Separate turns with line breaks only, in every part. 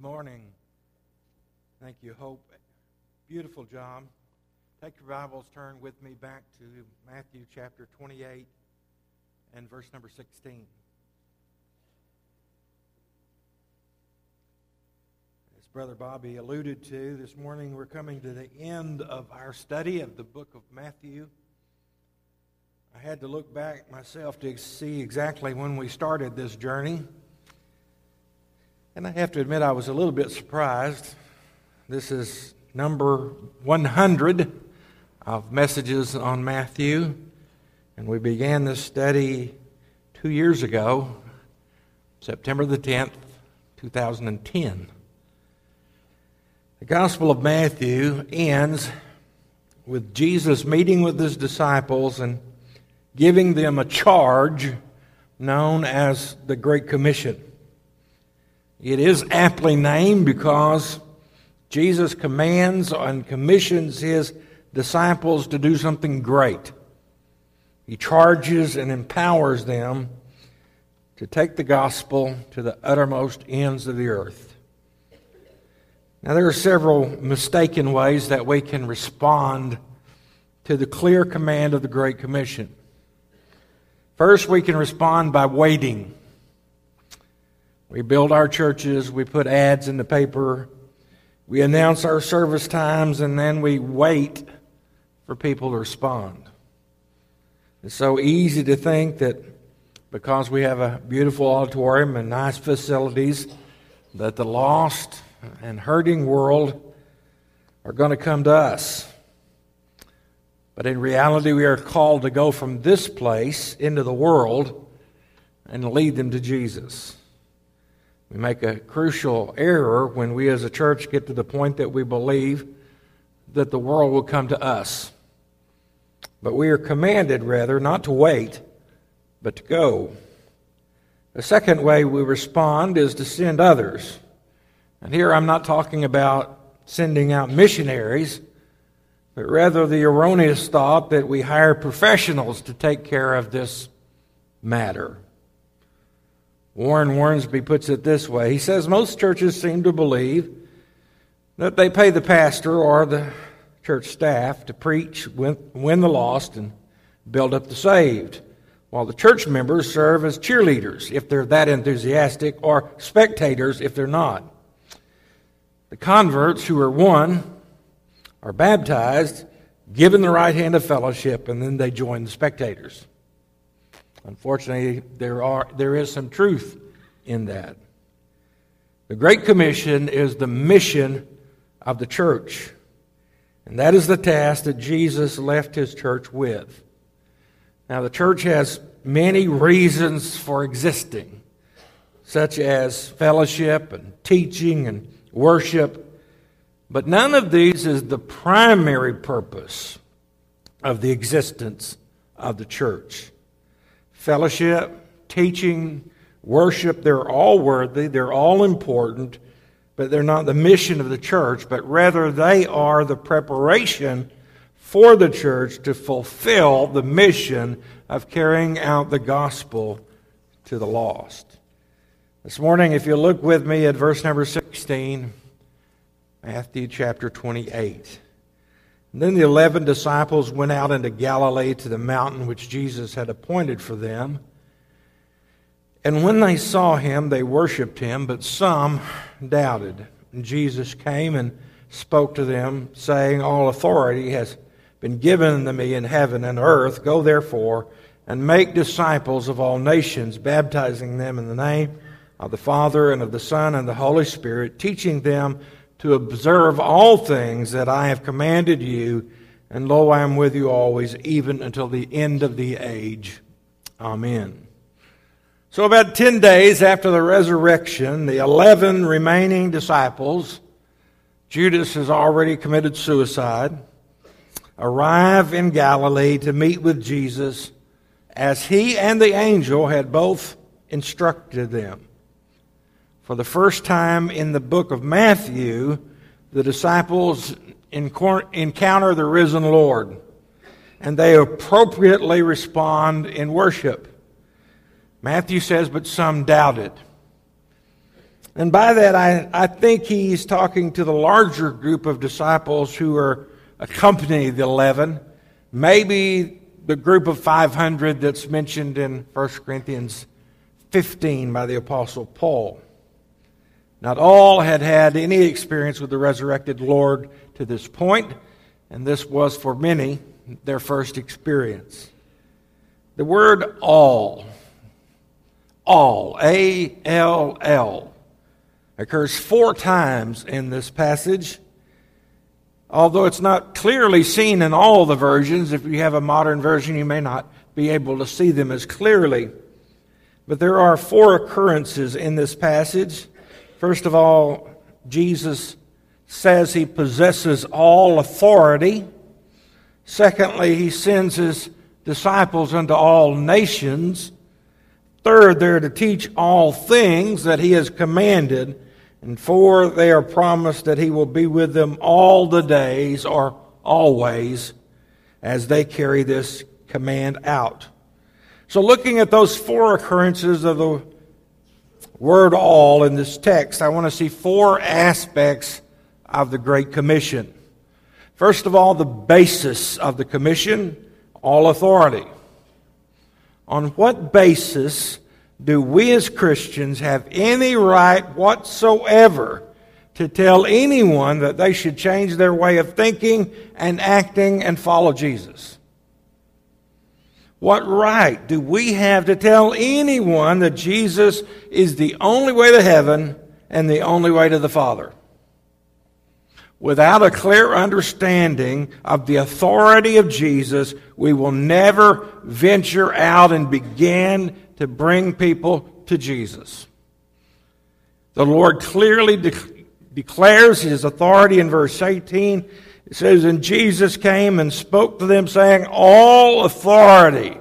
Good morning. Thank you, Hope. Beautiful job. Take your Bibles, turn with me back to Matthew chapter 28 and verse number 16. As Brother Bobby alluded to, this morning we're coming to the end of our study of the book of Matthew. I had to look back myself to see exactly when we started this journey. And I have to admit, I was a little bit surprised. This is number 100 of messages on Matthew. And we began this study two years ago, September the 10th, 2010. The Gospel of Matthew ends with Jesus meeting with his disciples and giving them a charge known as the Great Commission. It is aptly named because Jesus commands and commissions his disciples to do something great. He charges and empowers them to take the gospel to the uttermost ends of the earth. Now, there are several mistaken ways that we can respond to the clear command of the Great Commission. First, we can respond by waiting. We build our churches, we put ads in the paper, we announce our service times, and then we wait for people to respond. It's so easy to think that because we have a beautiful auditorium and nice facilities, that the lost and hurting world are going to come to us. But in reality, we are called to go from this place into the world and lead them to Jesus. We make a crucial error when we as a church get to the point that we believe that the world will come to us. But we are commanded, rather, not to wait, but to go. The second way we respond is to send others. And here I'm not talking about sending out missionaries, but rather the erroneous thought that we hire professionals to take care of this matter. Warren Wiersbe puts it this way He says most churches seem to believe that they pay the pastor or the church staff to preach, win, win the lost, and build up the saved, while the church members serve as cheerleaders if they're that enthusiastic, or spectators if they're not. The converts who are won are baptized, given the right hand of fellowship, and then they join the spectators. Unfortunately, there, are, there is some truth in that. The Great Commission is the mission of the church. And that is the task that Jesus left his church with. Now, the church has many reasons for existing, such as fellowship and teaching and worship, but none of these is the primary purpose of the existence of the church fellowship, teaching, worship, they're all worthy, they're all important, but they're not the mission of the church, but rather they are the preparation for the church to fulfill the mission of carrying out the gospel to the lost. This morning, if you look with me at verse number 16, Matthew chapter 28. Then the eleven disciples went out into Galilee to the mountain which Jesus had appointed for them. And when they saw him, they worshipped him, but some doubted. And Jesus came and spoke to them, saying, All authority has been given to me in heaven and earth. Go therefore and make disciples of all nations, baptizing them in the name of the Father and of the Son and the Holy Spirit, teaching them to observe all things that I have commanded you, and lo, I am with you always, even until the end of the age. Amen. So, about 10 days after the resurrection, the 11 remaining disciples, Judas has already committed suicide, arrive in Galilee to meet with Jesus as he and the angel had both instructed them. For the first time in the book of Matthew, the disciples encounter the risen Lord, and they appropriately respond in worship. Matthew says, but some doubted. And by that, I, I think he's talking to the larger group of disciples who are accompanying the 11. Maybe the group of 500 that's mentioned in 1 Corinthians 15 by the Apostle Paul. Not all had had any experience with the resurrected Lord to this point, and this was for many their first experience. The word all, all, A L L, occurs four times in this passage. Although it's not clearly seen in all the versions, if you have a modern version, you may not be able to see them as clearly. But there are four occurrences in this passage. First of all, Jesus says he possesses all authority. Secondly, he sends his disciples unto all nations. Third, they're to teach all things that he has commanded. And four, they are promised that he will be with them all the days or always as they carry this command out. So, looking at those four occurrences of the word all in this text, I want to see four aspects of the Great Commission. First of all, the basis of the commission all authority. On what basis do we as Christians have any right whatsoever to tell anyone that they should change their way of thinking and acting and follow Jesus? What right do we have to tell anyone that Jesus is the only way to heaven and the only way to the Father? Without a clear understanding of the authority of Jesus, we will never venture out and begin to bring people to Jesus. The Lord clearly de- declares his authority in verse 18. It says, And Jesus came and spoke to them, saying, All authority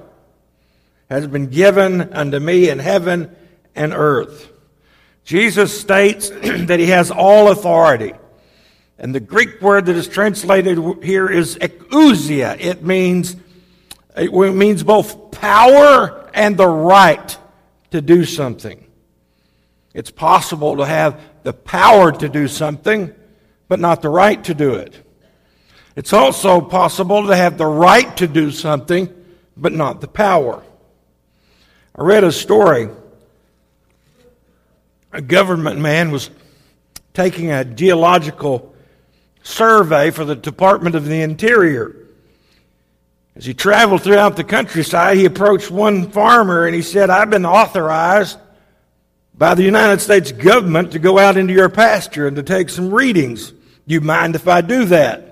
has been given unto me in heaven and earth. Jesus states that he has all authority. And the Greek word that is translated here is exousia. It means, it means both power and the right to do something. It's possible to have the power to do something, but not the right to do it. It's also possible to have the right to do something, but not the power. I read a story. A government man was taking a geological survey for the Department of the Interior. As he traveled throughout the countryside, he approached one farmer and he said, I've been authorized by the United States government to go out into your pasture and to take some readings. Do you mind if I do that?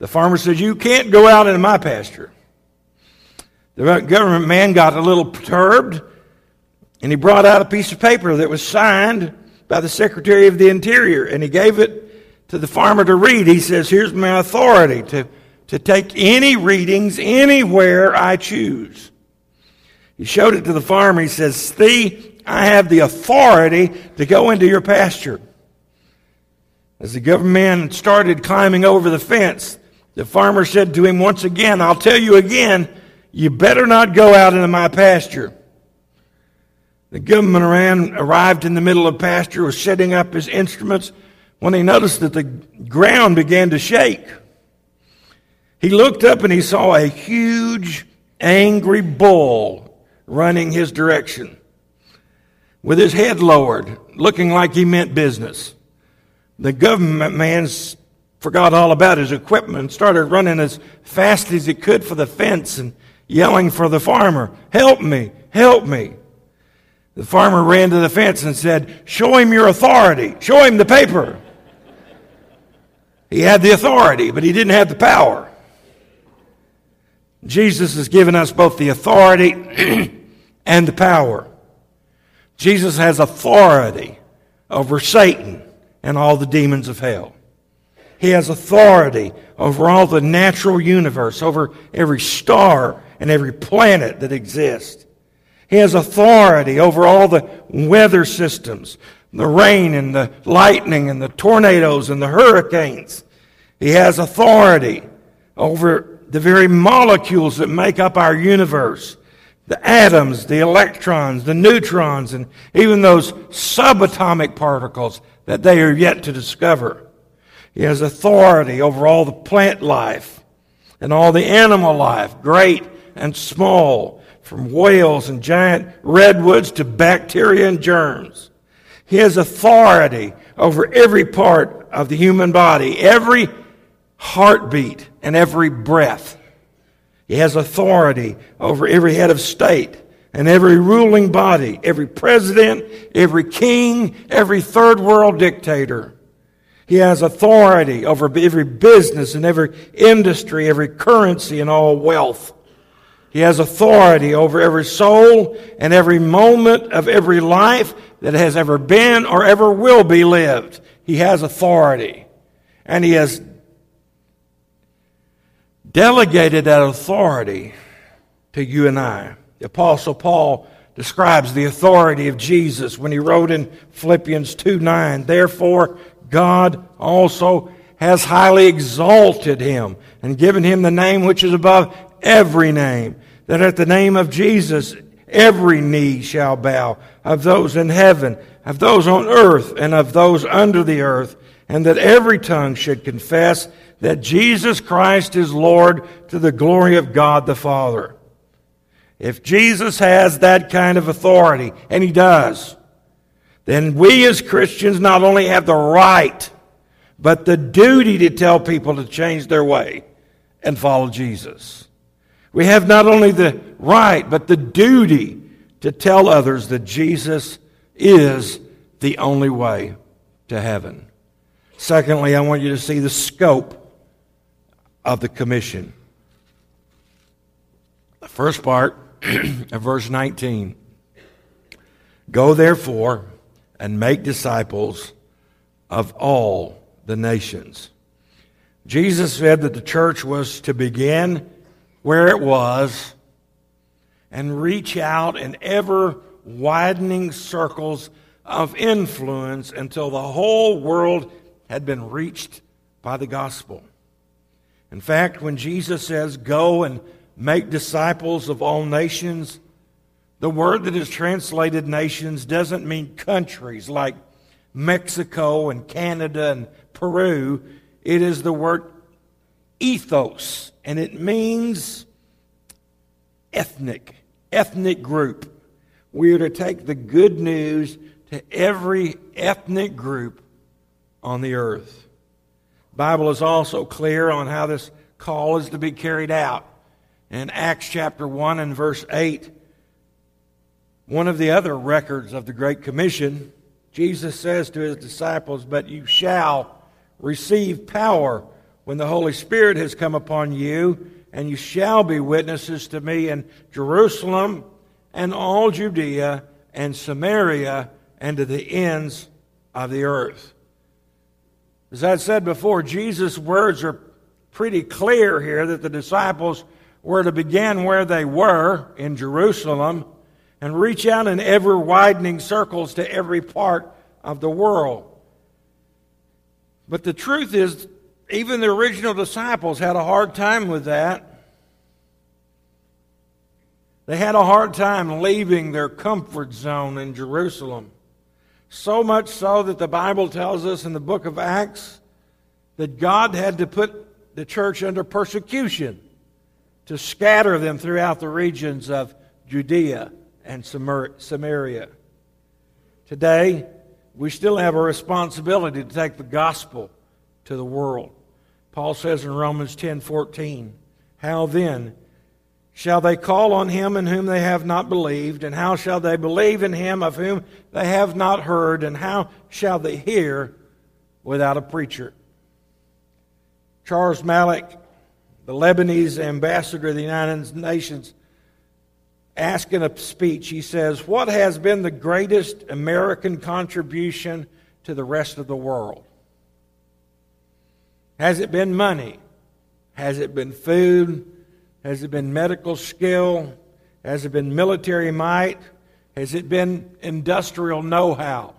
The farmer said, You can't go out into my pasture. The government man got a little perturbed and he brought out a piece of paper that was signed by the Secretary of the Interior and he gave it to the farmer to read. He says, Here's my authority to to take any readings anywhere I choose. He showed it to the farmer. He says, See, I have the authority to go into your pasture. As the government man started climbing over the fence, the farmer said to him once again, I'll tell you again, you better not go out into my pasture. The government ran, arrived in the middle of pasture, was setting up his instruments when he noticed that the ground began to shake. He looked up and he saw a huge, angry bull running his direction with his head lowered, looking like he meant business. The government man forgot all about his equipment, and started running as fast as he could for the fence and yelling for the farmer, Help me, help me. The farmer ran to the fence and said, Show him your authority, show him the paper. He had the authority, but he didn't have the power. Jesus has given us both the authority and the power. Jesus has authority over Satan and all the demons of hell. He has authority over all the natural universe, over every star and every planet that exists. He has authority over all the weather systems, the rain and the lightning and the tornadoes and the hurricanes. He has authority over the very molecules that make up our universe, the atoms, the electrons, the neutrons, and even those subatomic particles that they are yet to discover. He has authority over all the plant life and all the animal life, great and small, from whales and giant redwoods to bacteria and germs. He has authority over every part of the human body, every heartbeat and every breath. He has authority over every head of state and every ruling body, every president, every king, every third world dictator. He has authority over every business and every industry, every currency and all wealth. He has authority over every soul and every moment of every life that has ever been or ever will be lived. He has authority. And he has delegated that authority to you and I. The Apostle Paul describes the authority of Jesus when he wrote in Philippians 2 9, Therefore, God also has highly exalted him and given him the name which is above every name, that at the name of Jesus every knee shall bow, of those in heaven, of those on earth, and of those under the earth, and that every tongue should confess that Jesus Christ is Lord to the glory of God the Father. If Jesus has that kind of authority, and he does, then we as Christians not only have the right, but the duty to tell people to change their way and follow Jesus. We have not only the right, but the duty to tell others that Jesus is the only way to heaven. Secondly, I want you to see the scope of the commission. The first part of verse 19 Go therefore and make disciples of all the nations. Jesus said that the church was to begin where it was and reach out in ever widening circles of influence until the whole world had been reached by the gospel. In fact, when Jesus says, Go and make disciples of all nations, the word that is translated nations doesn't mean countries like Mexico and Canada and Peru. It is the word ethnos, and it means ethnic, ethnic group. We are to take the good news to every ethnic group on the earth. Bible is also clear on how this call is to be carried out. In Acts chapter 1 and verse 8, one of the other records of the Great Commission, Jesus says to his disciples, But you shall receive power when the Holy Spirit has come upon you, and you shall be witnesses to me in Jerusalem and all Judea and Samaria and to the ends of the earth. As I said before, Jesus' words are pretty clear here that the disciples were to begin where they were in Jerusalem and reach out in ever widening circles to every part of the world. But the truth is, even the original disciples had a hard time with that. They had a hard time leaving their comfort zone in Jerusalem. So much so that the Bible tells us in the book of Acts that God had to put the church under persecution to scatter them throughout the regions of Judea and Samaria. Today, we still have a responsibility to take the gospel to the world. Paul says in Romans 10:14, "How then shall they call on him in whom they have not believed? And how shall they believe in him of whom they have not heard? And how shall they hear without a preacher? Charles Malik, the Lebanese ambassador to the United Nations, asked in a speech, he says, What has been the greatest American contribution to the rest of the world? Has it been money? Has it been food? Has it been medical skill? Has it been military might? Has it been industrial know how?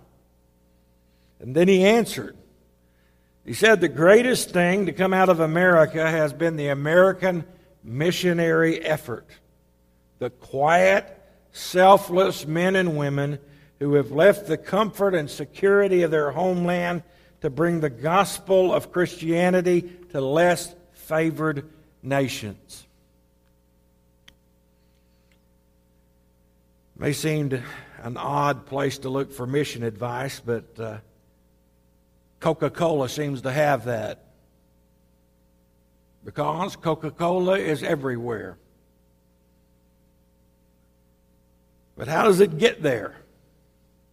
And then he answered. He said, The greatest thing to come out of America has been the American missionary effort. The quiet, selfless men and women who have left the comfort and security of their homeland to bring the gospel of Christianity to less favored nations. May seem an odd place to look for mission advice, but uh, Coca Cola seems to have that. Because Coca Cola is everywhere. But how does it get there?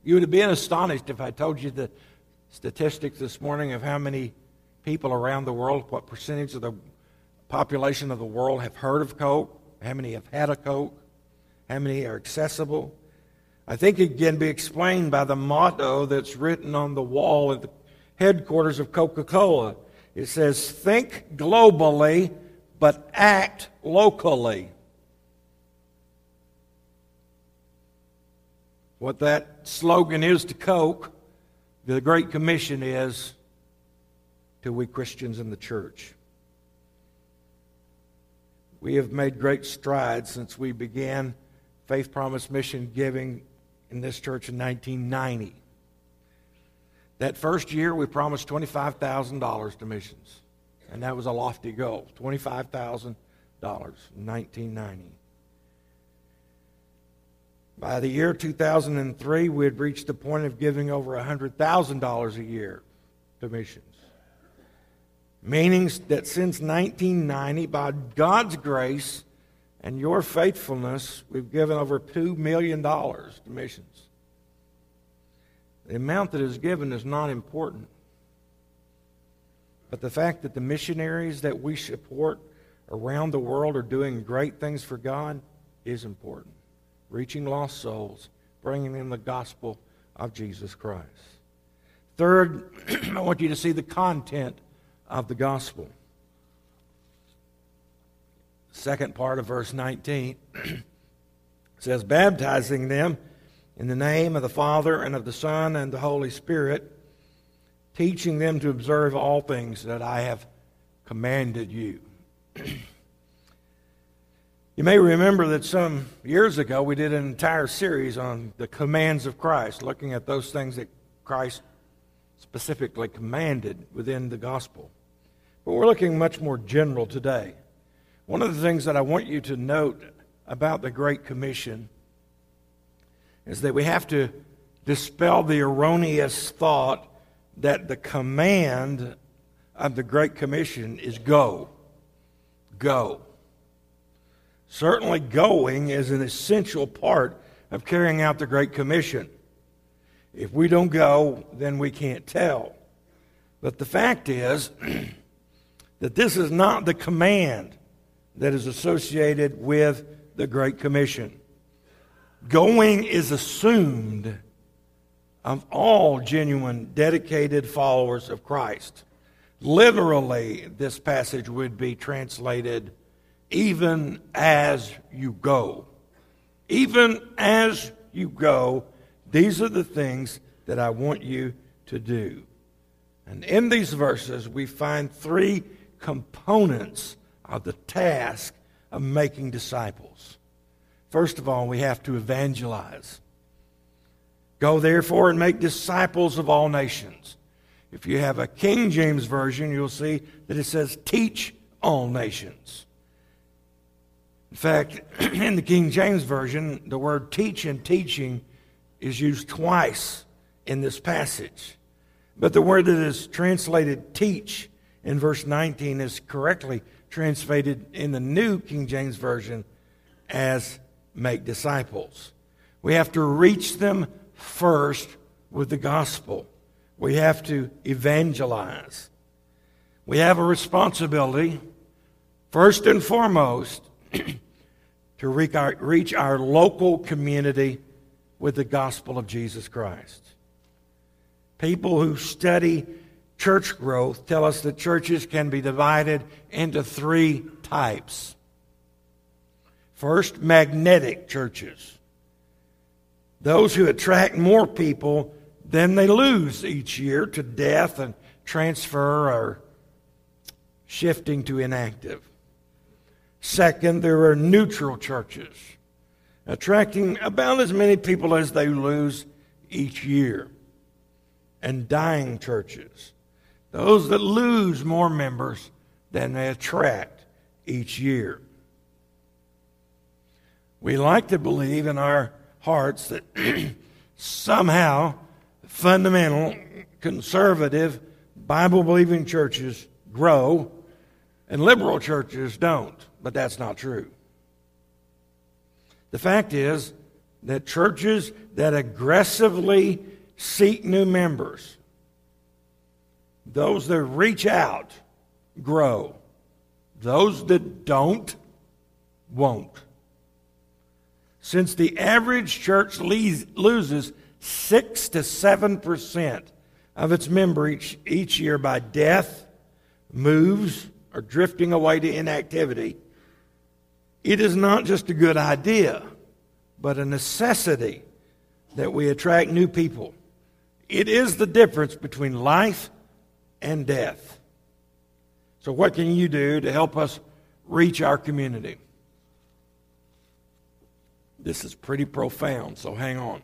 You would have been astonished if I told you the statistics this morning of how many people around the world, what percentage of the population of the world have heard of Coke, how many have had a Coke, how many are accessible. I think it can be explained by the motto that's written on the wall at the headquarters of Coca Cola. It says, Think globally, but act locally. What that slogan is to Coke, the Great Commission is to we Christians in the church. We have made great strides since we began Faith Promise Mission giving in this church in 1990. That first year, we promised $25,000 to missions, and that was a lofty goal $25,000 in 1990. By the year 2003, we had reached the point of giving over $100,000 a year to missions. Meaning that since 1990, by God's grace and your faithfulness, we've given over $2 million to missions. The amount that is given is not important. But the fact that the missionaries that we support around the world are doing great things for God is important reaching lost souls, bringing them the gospel of Jesus Christ. Third, I want you to see the content of the gospel. Second part of verse 19 says, baptizing them in the name of the Father and of the Son and the Holy Spirit, teaching them to observe all things that I have commanded you. You may remember that some years ago we did an entire series on the commands of Christ, looking at those things that Christ specifically commanded within the gospel. But we're looking much more general today. One of the things that I want you to note about the Great Commission is that we have to dispel the erroneous thought that the command of the Great Commission is go. Go. Certainly, going is an essential part of carrying out the Great Commission. If we don't go, then we can't tell. But the fact is that this is not the command that is associated with the Great Commission. Going is assumed of all genuine, dedicated followers of Christ. Literally, this passage would be translated even as you go. Even as you go, these are the things that I want you to do. And in these verses, we find three components of the task of making disciples. First of all, we have to evangelize. Go therefore and make disciples of all nations. If you have a King James Version, you'll see that it says, teach all nations. In fact, in the King James Version, the word teach and teaching is used twice in this passage. But the word that is translated teach in verse 19 is correctly translated in the New King James Version as make disciples. We have to reach them first with the gospel. We have to evangelize. We have a responsibility, first and foremost, to reach our, reach our local community with the gospel of Jesus Christ. People who study church growth tell us that churches can be divided into three types. First, magnetic churches. Those who attract more people than they lose each year to death and transfer or shifting to inactive. Second, there are neutral churches. attracting about as many people as they lose each year, and dying churches, those that lose more members than they attract each year. We like to believe in our hearts that somehow fundamental, conservative, Bible believing churches grow and liberal churches don't, but that's not true. The fact is that churches that aggressively seek new members, those that reach out, grow. Those that don't, won't. Since the average church loses 6 to 7% of its members each, each year by death, moves, or drifting away to inactivity, it is not just a good idea, but a necessity that we attract new people. It is the difference between life and death. So, what can you do to help us reach our community? This is pretty profound, so hang on.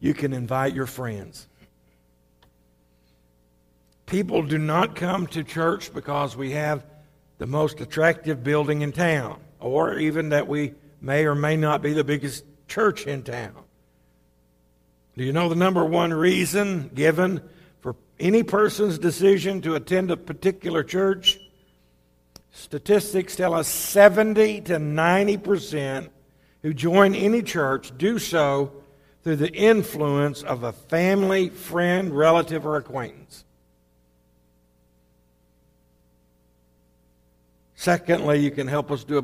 You can invite your friends. People do not come to church because we have the most attractive building in town, or even that we may or may not be the biggest church in town. Do you know the number one reason given for any person's decision to attend a particular church? Statistics tell us 70 to 90 percent who join any church do so through the influence of a family, friend, relative, or acquaintance. Secondly, you can help us do a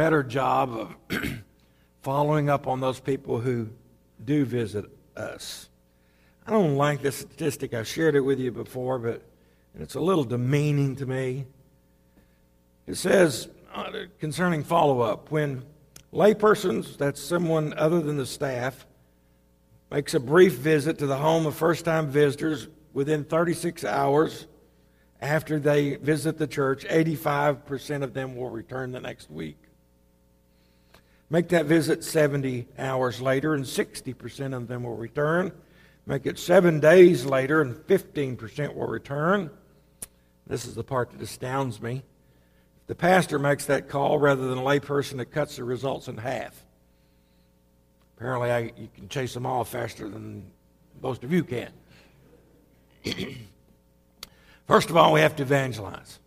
better job of following up on those people who do visit us. I don't like this statistic. I've shared it with you before, but it's a little demeaning to me. It says uh, concerning follow up when laypersons, that's someone other than the staff, makes a brief visit to the home of first time visitors within 36 hours after they visit the church, 85% of them will return the next week. Make that visit 70 hours later, and 60% of them will return. Make it seven days later, and 15% will return. This is the part that astounds me. The pastor makes that call rather than a layperson that cuts the results in half. Apparently, I, you can chase them all faster than most of you can. First of all, we have to evangelize.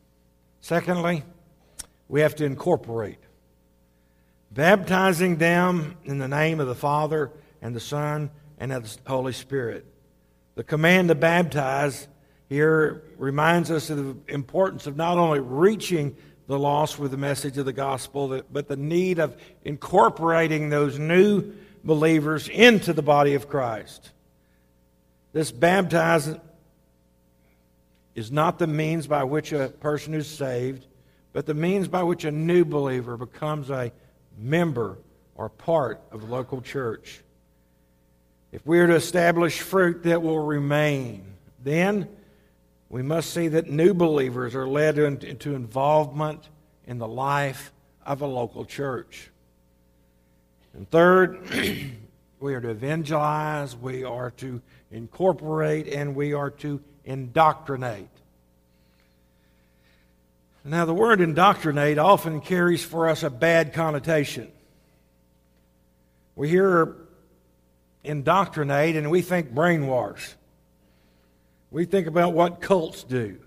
Secondly, we have to incorporate. Baptizing them in the name of the Father and the Son and of the Holy Spirit. The command to baptize here reminds us of the importance of not only reaching the lost with the message of the gospel, but the need of incorporating those new believers into the body of Christ. This baptizing is not the means by which a person is saved, but the means by which a new believer becomes a member or part of a local church. If we are to establish fruit that will remain, then we must see that new believers are led into involvement in the life of a local church. And third, we are to evangelize, we are to incorporate, and we are to indoctrinate. Now, the word indoctrinate often carries for us a bad connotation. We hear indoctrinate and we think brainwash. We think about what cults do.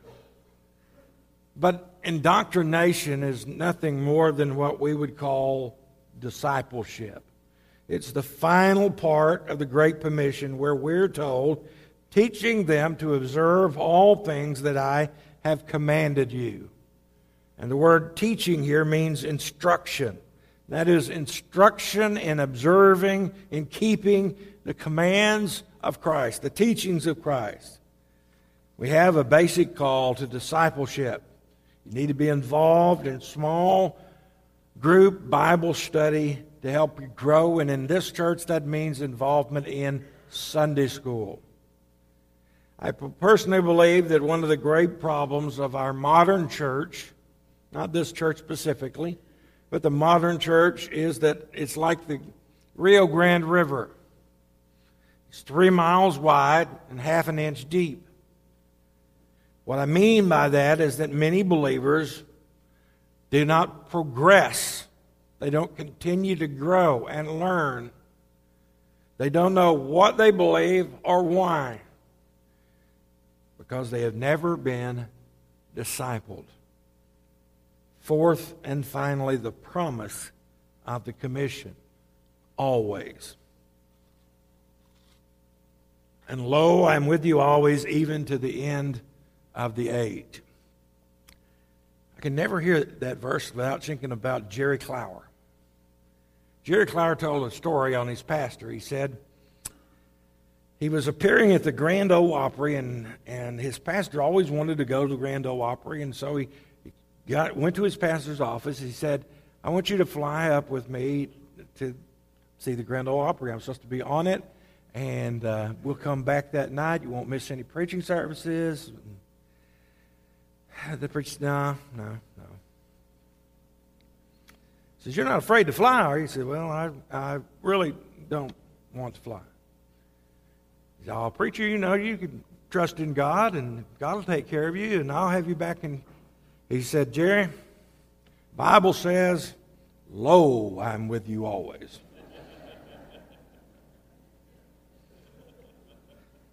But indoctrination is nothing more than what we would call discipleship. It's the final part of the Great Commission where we're told teaching them to observe all things that I have commanded you. And the word teaching here means instruction. That is, instruction in observing, in keeping the commands of Christ, the teachings of Christ. We have a basic call to discipleship. You need to be involved in small group Bible study to help you grow. And in this church, that means involvement in Sunday school. I personally believe that one of the great problems of our modern church, not this church specifically, But the modern church is that it's like the Rio Grande River. It's three miles wide and half an inch deep. What I mean by that is that many believers do not progress, they don't continue to grow and learn. They don't know what they believe or why because they have never been discipled. Fourth and finally, the promise of the commission always. And lo, I am with you always, even to the end of the age. I can never hear that verse without thinking about Jerry Clower. Jerry Clower told a story on his pastor. He said he was appearing at the Grand Ole Opry, and, and his pastor always wanted to go to the Grand Ole Opry, and so he got, went to his pastor's office. He said, I want you to fly up with me to see the Grand Ole Opry. I'm supposed to be on it, and uh, we'll come back that night. You won't miss any preaching services. The preacher, no, no, no. He says, You're not afraid to fly, are you? He said, Well, I, I really don't want to fly. He said, Oh, preacher, you know, you can trust in God, and God will take care of you, and I'll have you back in. He said, Jerry, Bible says, Lo, I'm with you always.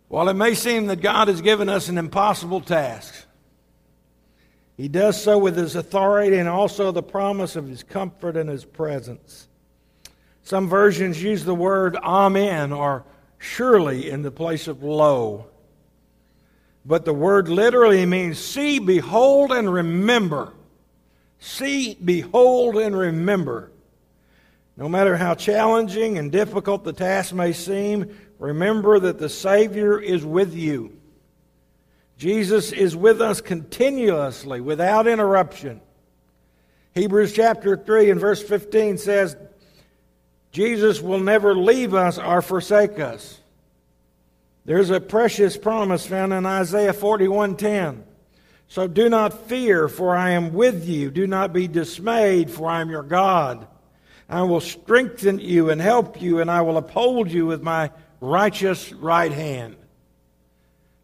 While it may seem that God has given us an impossible task, He does so with His authority and also the promise of His comfort and His presence. Some versions use the word amen or surely in the place of lo. But the word literally means see, behold, and remember. See, behold, and remember. No matter how challenging and difficult the task may seem, remember that the Savior is with you. Jesus is with us continuously, without interruption. Hebrews chapter 3 and verse 15 says, Jesus will never leave us or forsake us. There's a precious promise found in Isaiah 41:10. So do not fear, for I am with you. Do not be dismayed, for I am your God. I will strengthen you and help you, and I will uphold you with my righteous right hand.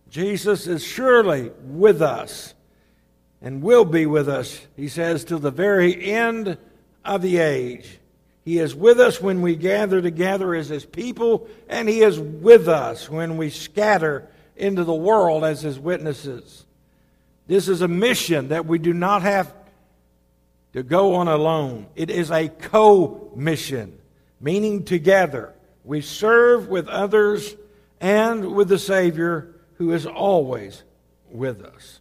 Jesus is surely with us and will be with us, he says, till the very end of the age. He is with us when we gather together as his people, and he is with us when we scatter into the world as his witnesses. This is a mission that we do not have to go on alone. It is a co mission, meaning together. We serve with others and with the Savior who is always with us.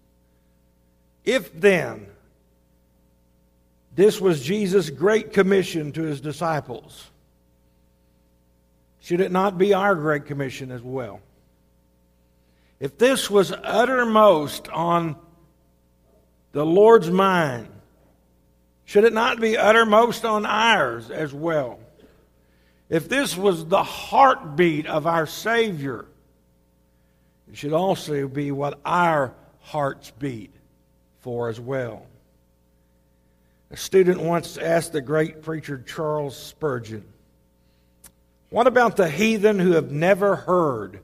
If then, this was Jesus' great commission to his disciples, should it not be our great commission as well? If this was uttermost on the Lord's mind, should it not be uttermost on ours as well? If this was the heartbeat of our Savior, it should also be what our hearts beat for as well. A student once asked the great preacher Charles Spurgeon, What about the heathen who have never heard?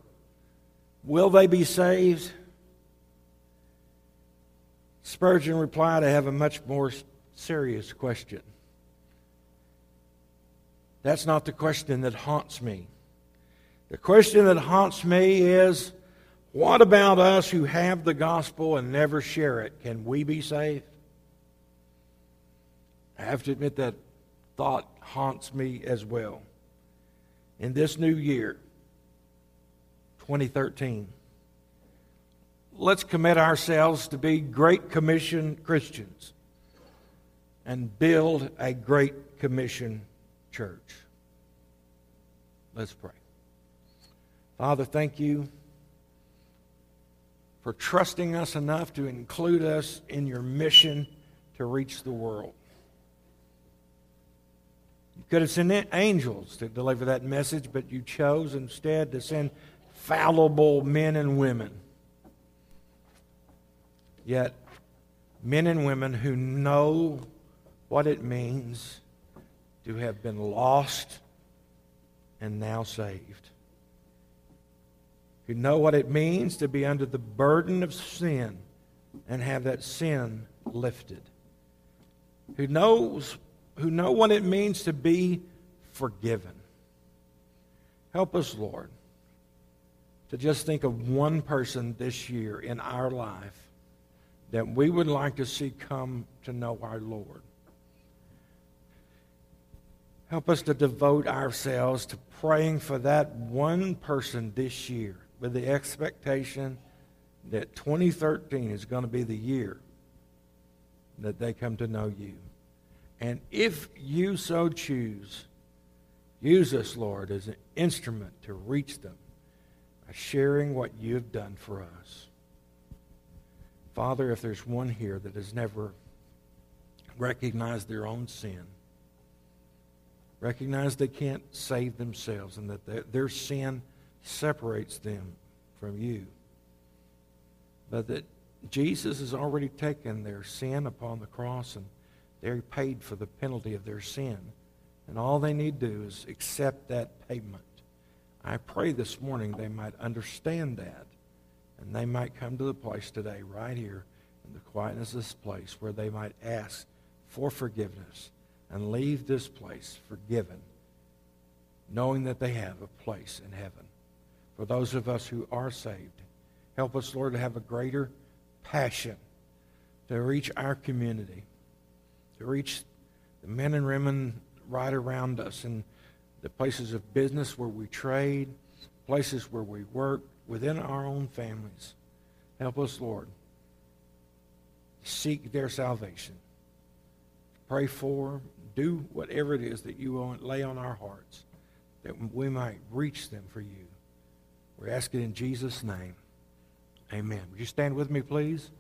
Will they be saved? Spurgeon replied, I have a much more serious question. That's not the question that haunts me. The question that haunts me is what about us who have the gospel and never share it? Can we be saved? I have to admit that thought haunts me as well. In this new year, 2013, let's commit ourselves to be Great Commission Christians and build a Great Commission church. Let's pray. Father, thank you for trusting us enough to include us in your mission to reach the world. Could have sent angels to deliver that message, but you chose instead to send fallible men and women. Yet, men and women who know what it means to have been lost and now saved. Who know what it means to be under the burden of sin and have that sin lifted. Who knows who know what it means to be forgiven. Help us, Lord, to just think of one person this year in our life that we would like to see come to know our Lord. Help us to devote ourselves to praying for that one person this year with the expectation that 2013 is going to be the year that they come to know you. And if you so choose, use us, Lord, as an instrument to reach them by sharing what you've done for us. Father, if there's one here that has never recognized their own sin, recognize they can't save themselves and that their sin separates them from you, but that Jesus has already taken their sin upon the cross and they are paid for the penalty of their sin. And all they need to do is accept that payment. I pray this morning they might understand that. And they might come to the place today, right here, in the quietness of this place, where they might ask for forgiveness and leave this place forgiven, knowing that they have a place in heaven. For those of us who are saved, help us, Lord, to have a greater passion to reach our community reach the men and women right around us in the places of business where we trade, places where we work, within our own families. Help us, Lord, seek their salvation. Pray for, do whatever it is that you lay on our hearts that we might reach them for you. We ask it in Jesus' name. Amen. Would you stand with me, please?